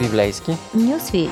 Библейски. Нюсви.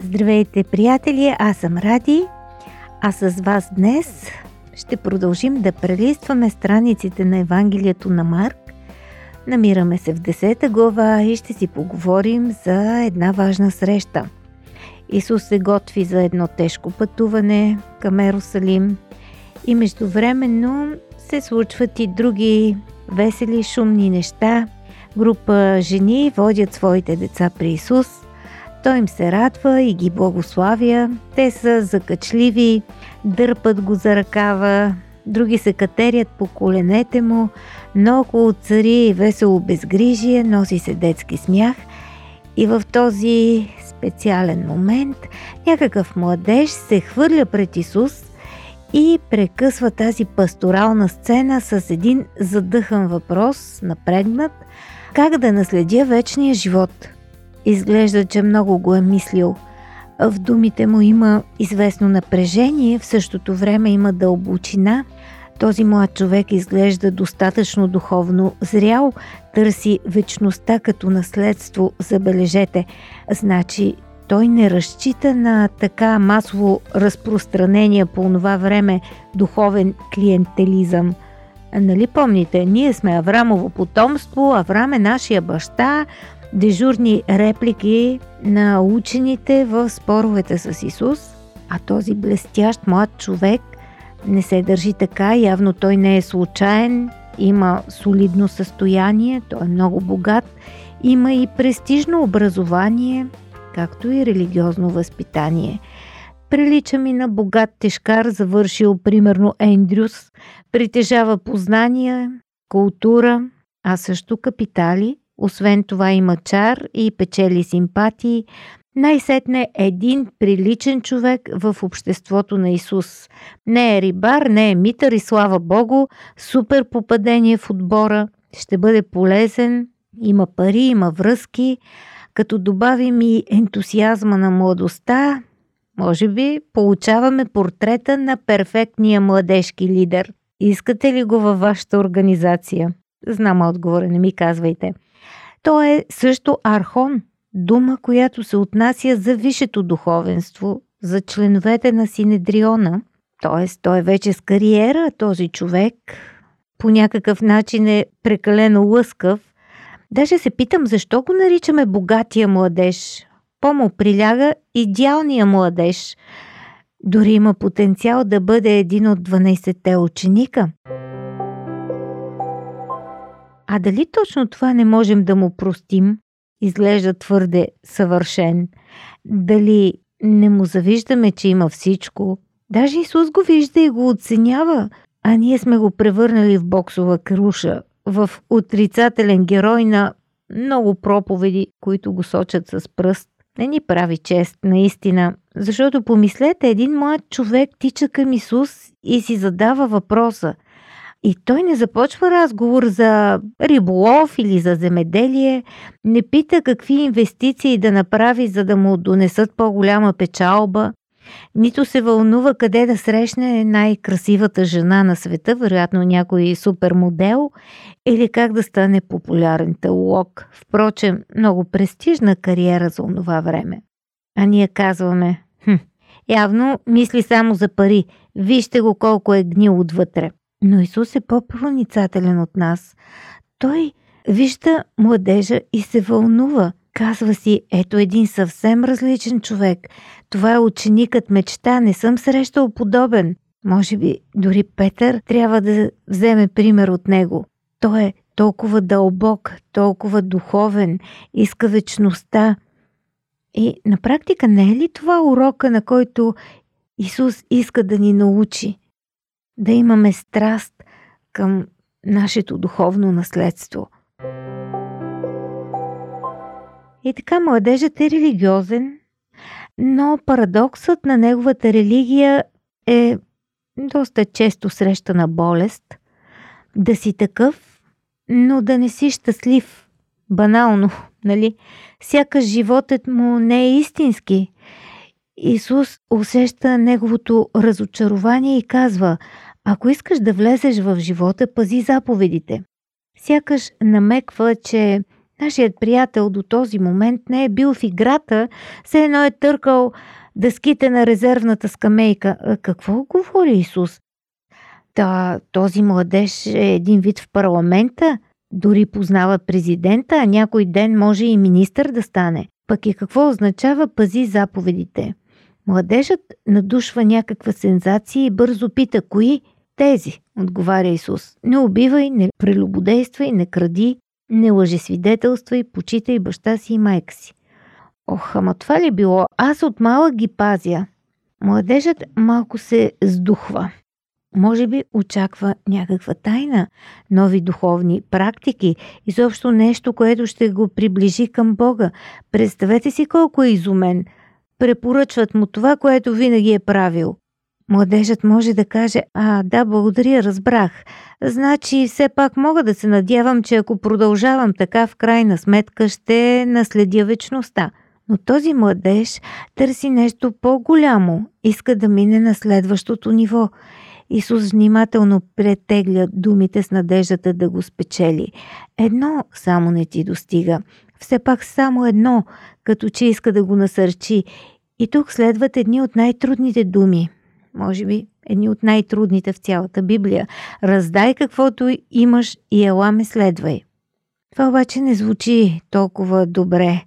Здравейте, приятели! Аз съм Ради, а с вас днес ще продължим да прелистваме страниците на Евангелието на Марк. Намираме се в 10 глава и ще си поговорим за една важна среща. Исус се готви за едно тежко пътуване към Ерусалим и междувременно се случват и други весели, шумни неща. Група жени водят своите деца при Исус – той им се радва и ги благославя. Те са закачливи, дърпат го за ръкава, други се катерят по коленете му, но около цари весело безгрижие, носи се детски смях и в този специален момент някакъв младеж се хвърля пред Исус и прекъсва тази пасторална сцена с един задъхан въпрос, напрегнат, как да наследя вечния живот – Изглежда, че много го е мислил. В думите му има известно напрежение, в същото време има дълбочина. Този млад човек изглежда достатъчно духовно зрял, търси вечността като наследство, забележете. Значи той не разчита на така масово разпространение по това време духовен клиентелизъм. Нали помните, ние сме Аврамово потомство, Аврам е нашия баща, дежурни реплики на учените в споровете с Исус, а този блестящ млад човек не се държи така, явно той не е случайен, има солидно състояние, той е много богат, има и престижно образование, както и религиозно възпитание. Прилича ми на богат тежкар, завършил примерно Ендрюс, притежава познания, култура, а също капитали – освен това има чар и печели симпатии. Най-сетне един приличен човек в обществото на Исус. Не е рибар, не е митър и слава Богу, супер попадение в отбора, ще бъде полезен, има пари, има връзки. Като добавим и ентусиазма на младостта, може би получаваме портрета на перфектния младежки лидер. Искате ли го във вашата организация? Знам отговора, не ми казвайте. То е също архон, дума, която се отнася за висшето духовенство, за членовете на Синедриона. Т.е. той е вече с кариера, този човек по някакъв начин е прекалено лъскав. Даже се питам защо го наричаме богатия младеж. По-му приляга идеалния младеж. Дори има потенциал да бъде един от 12-те ученика – а дали точно това не можем да му простим? Изглежда твърде съвършен. Дали не му завиждаме, че има всичко? Даже Исус го вижда и го оценява, а ние сме го превърнали в боксова круша, в отрицателен герой на много проповеди, които го сочат с пръст. Не ни прави чест, наистина, защото помислете, един млад човек тича към Исус и си задава въпроса – и той не започва разговор за риболов или за земеделие, не пита какви инвестиции да направи, за да му донесат по-голяма печалба, нито се вълнува къде да срещне най-красивата жена на света, вероятно някой супермодел, или как да стане популярен теолог. Впрочем, много престижна кариера за онова време. А ние казваме, хм, явно мисли само за пари, вижте го колко е гнил отвътре. Но Исус е по-проницателен от нас. Той вижда младежа и се вълнува. Казва си, ето един съвсем различен човек. Това е ученикът мечта, не съм срещал подобен. Може би дори Петър трябва да вземе пример от него. Той е толкова дълбок, толкова духовен, иска вечността. И на практика не е ли това урока, на който Исус иска да ни научи? Да имаме страст към нашето духовно наследство. И така младежът е религиозен, но парадоксът на неговата религия е доста често срещана болест. Да си такъв, но да не си щастлив. Банално, нали? Сякаш животът му не е истински. Исус усеща неговото разочарование и казва Ако искаш да влезеш в живота, пази заповедите. Сякаш намеква, че нашият приятел до този момент не е бил в играта, все едно е търкал дъските на резервната скамейка. А какво говори Исус? Та, този младеж е един вид в парламента, дори познава президента, а някой ден може и министър да стане. Пък и какво означава пази заповедите? Младежът надушва някаква сензация и бързо пита, кои? Тези, отговаря Исус. Не убивай, не прелюбодействай, не кради, не лъжесвидетелствай, почитай баща си и майка си. Ох, ама това ли било? Аз от малък ги пазя. Младежът малко се сдухва. Може би очаква някаква тайна, нови духовни практики, изобщо нещо, което ще го приближи към Бога. Представете си колко е изумен. Препоръчват му това, което винаги е правил. Младежът може да каже, а да, благодаря, разбрах. Значи все пак мога да се надявам, че ако продължавам така, в крайна сметка ще наследя вечността. Но този младеж търси нещо по-голямо, иска да мине на следващото ниво – Исус внимателно претегля думите с надеждата да го спечели. Едно само не ти достига. Все пак само едно, като че иска да го насърчи. И тук следват едни от най-трудните думи. Може би едни от най-трудните в цялата Библия. Раздай каквото имаш и ела ме следвай. Това обаче не звучи толкова добре.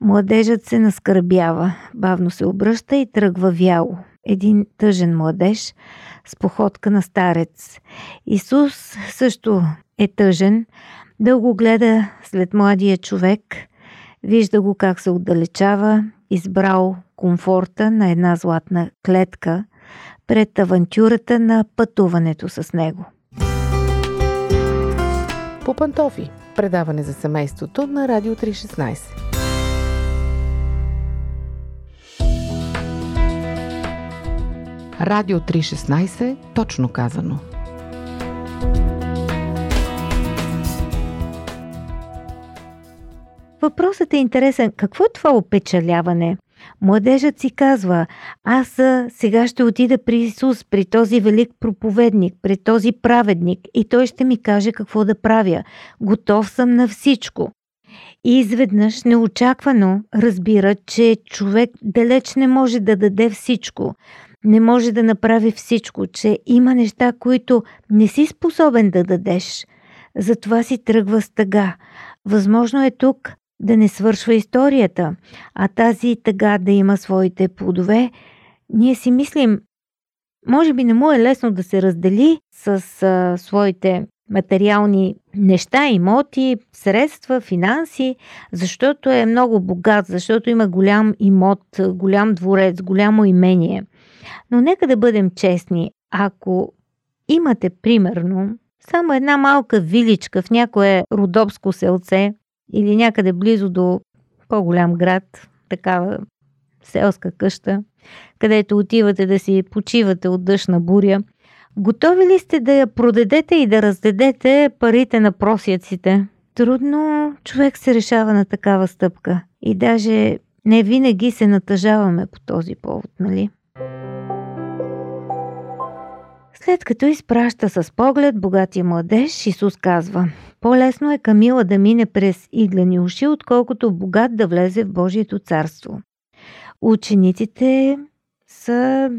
Младежът се наскърбява, бавно се обръща и тръгва вяло. Един тъжен младеж – с походка на старец. Исус също е тъжен, дълго гледа след младия човек, вижда го как се отдалечава, избрал комфорта на една златна клетка пред авантюрата на пътуването с него. По пантофи. Предаване за семейството на Радио 316. Радио 316, точно казано. Въпросът е интересен. Какво е това опечаляване? Младежът си казва, аз сега ще отида при Исус, при този велик проповедник, при този праведник и той ще ми каже какво да правя. Готов съм на всичко. И изведнъж неочаквано разбира, че човек далеч не може да даде всичко не може да направи всичко, че има неща, които не си способен да дадеш. Затова си тръгва с тъга. Възможно е тук да не свършва историята, а тази тъга да има своите плодове. Ние си мислим, може би не му е лесно да се раздели с а, своите материални неща, имоти, средства, финанси, защото е много богат, защото има голям имот, голям дворец, голямо имение – но нека да бъдем честни. Ако имате, примерно, само една малка виличка в някое родопско селце или някъде близо до по-голям град, такава селска къща, където отивате да си почивате от дъжна буря, готови ли сте да я продадете и да раздадете парите на просяците? Трудно човек се решава на такава стъпка и даже не винаги се натъжаваме по този повод, нали? След като изпраща с поглед богатия младеж, Исус казва По-лесно е Камила да мине през иглени уши, отколкото богат да влезе в Божието царство. Учениците са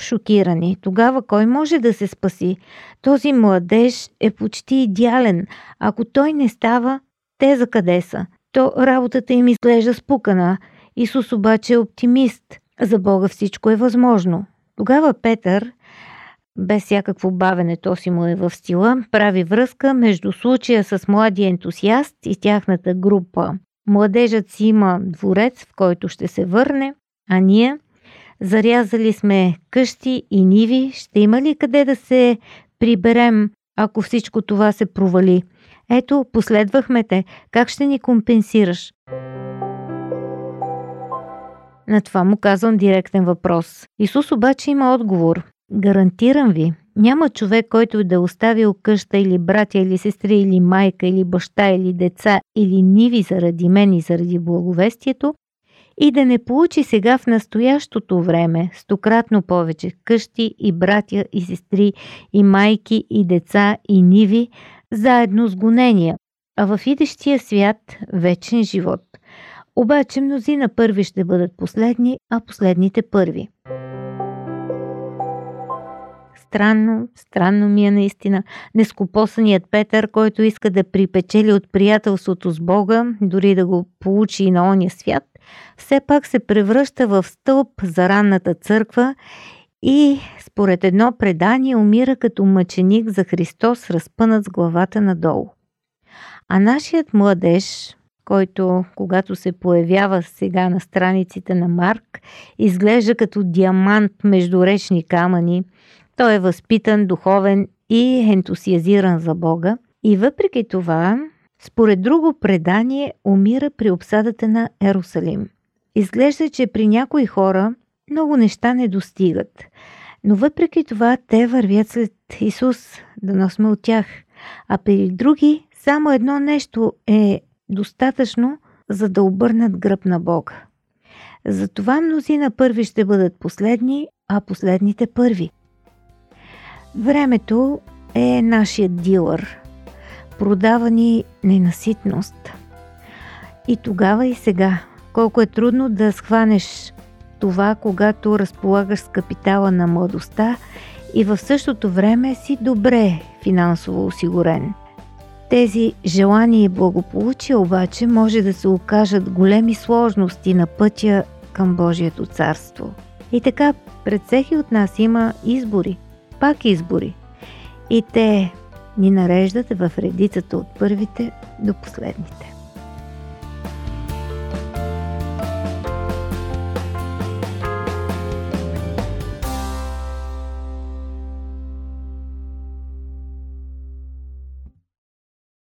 шокирани. Тогава кой може да се спаси? Този младеж е почти идеален. Ако той не става, те за къде са? То работата им изглежда спукана. Исус обаче е оптимист. За Бога всичко е възможно. Тогава Петър без всякакво бавене, то си му е в стила, прави връзка между случая с младия ентусиаст и тяхната група. Младежът си има дворец, в който ще се върне, а ние зарязали сме къщи и ниви, ще има ли къде да се приберем, ако всичко това се провали? Ето, последвахме те, как ще ни компенсираш? На това му казвам директен въпрос. Исус обаче има отговор. Гарантирам ви, няма човек, който да е оставил къща или братя или сестри или майка или баща или деца или ниви заради мен и заради благовестието и да не получи сега в настоящото време стократно повече къщи и братя и сестри и майки и деца и ниви, заедно с гонения, а в идещия свят вечен живот. Обаче мнозина първи ще бъдат последни, а последните първи. Странно, странно ми е наистина. Нескопосаният Петър, който иска да припечели от приятелството с Бога, дори да го получи и на ония свят, все пак се превръща в стълб за ранната църква и според едно предание умира като мъченик за Христос, разпънат с главата надолу. А нашият младеж, който когато се появява сега на страниците на Марк, изглежда като диамант между речни камъни, той е възпитан, духовен и ентусиазиран за Бога и въпреки това, според друго предание, умира при обсадата на Ерусалим. Изглежда, че при някои хора много неща не достигат, но въпреки това те вървят след Исус, да носме от тях, а при други само едно нещо е достатъчно, за да обърнат гръб на Бога. Затова мнозина първи ще бъдат последни, а последните първи – Времето е нашия дилър. Продава ни ненаситност. И тогава и сега. Колко е трудно да схванеш това, когато разполагаш с капитала на младостта и в същото време си добре финансово осигурен. Тези желания и благополучия обаче може да се окажат големи сложности на пътя към Божието царство. И така, пред всеки от нас има избори – пак избори. И те ни нареждат в редицата от първите до последните.